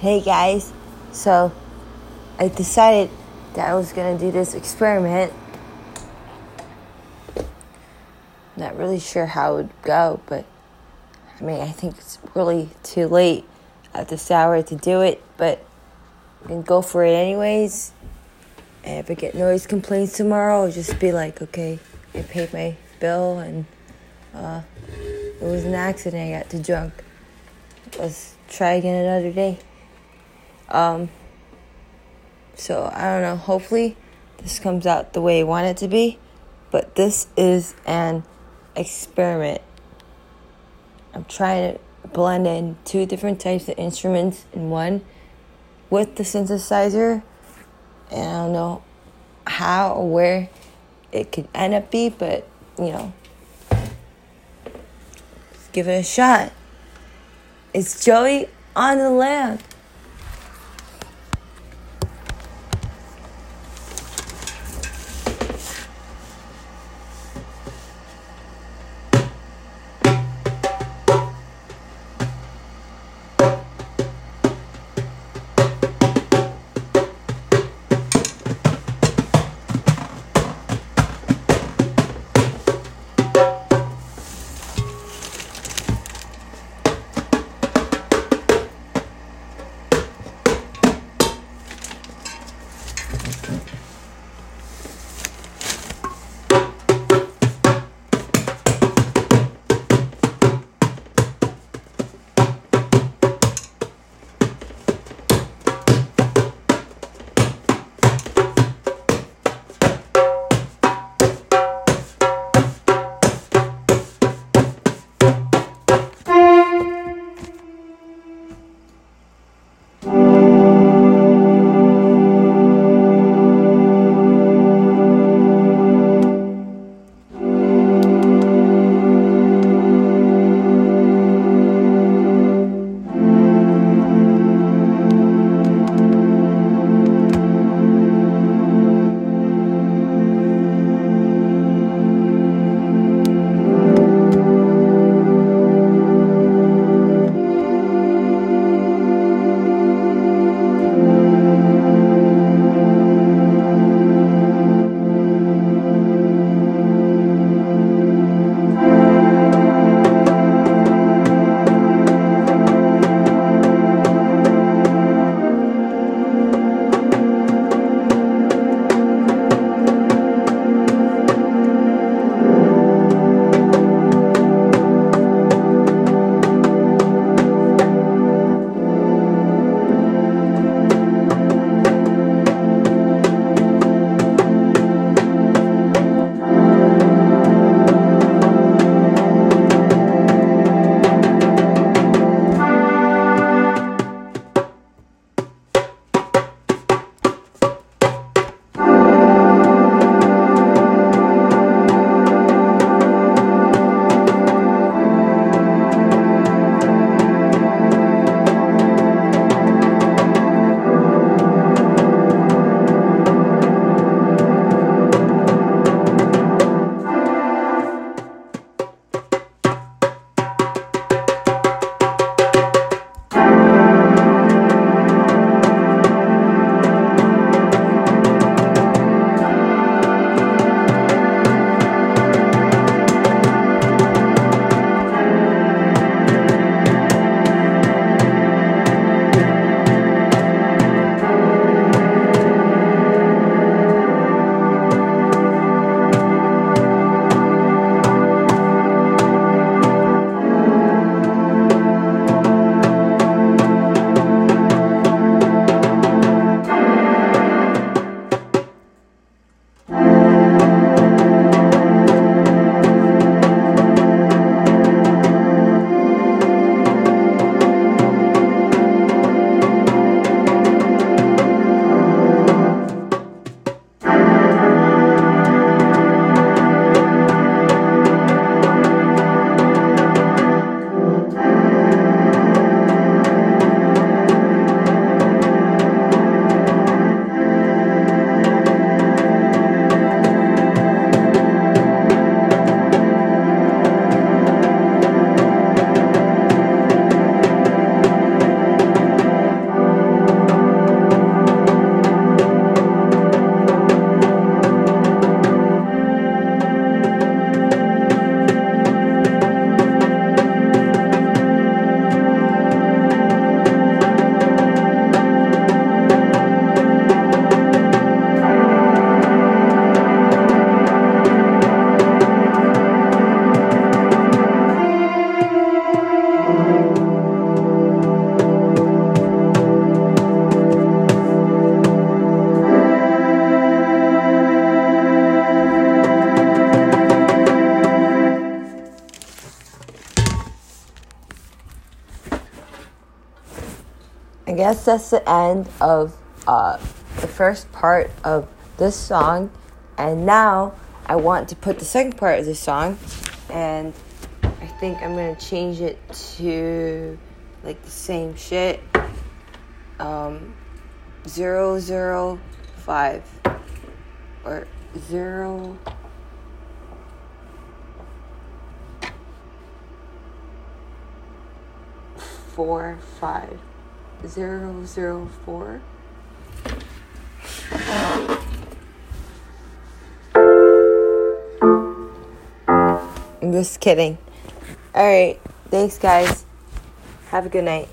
Hey guys, so I decided that I was gonna do this experiment. Not really sure how it would go, but I mean, I think it's really too late at this hour to do it, but I'm gonna go for it anyways. And if I get noise complaints tomorrow, I'll just be like, okay, I paid my bill and uh, it was an accident. I got too drunk. Let's try again another day. Um, so I don't know. Hopefully, this comes out the way I want it to be. But this is an experiment. I'm trying to blend in two different types of instruments in one with the synthesizer. And I don't know how or where it could end up be, but you know, give it a shot. It's Joey on the land. Guess that's the end of uh, the first part of this song. And now I want to put the second part of the song. And I think I'm going to change it to like the same shit. Um, zero zero five or zero. Four five zero zero four. I'm just kidding. All right. Thanks, guys. Have a good night.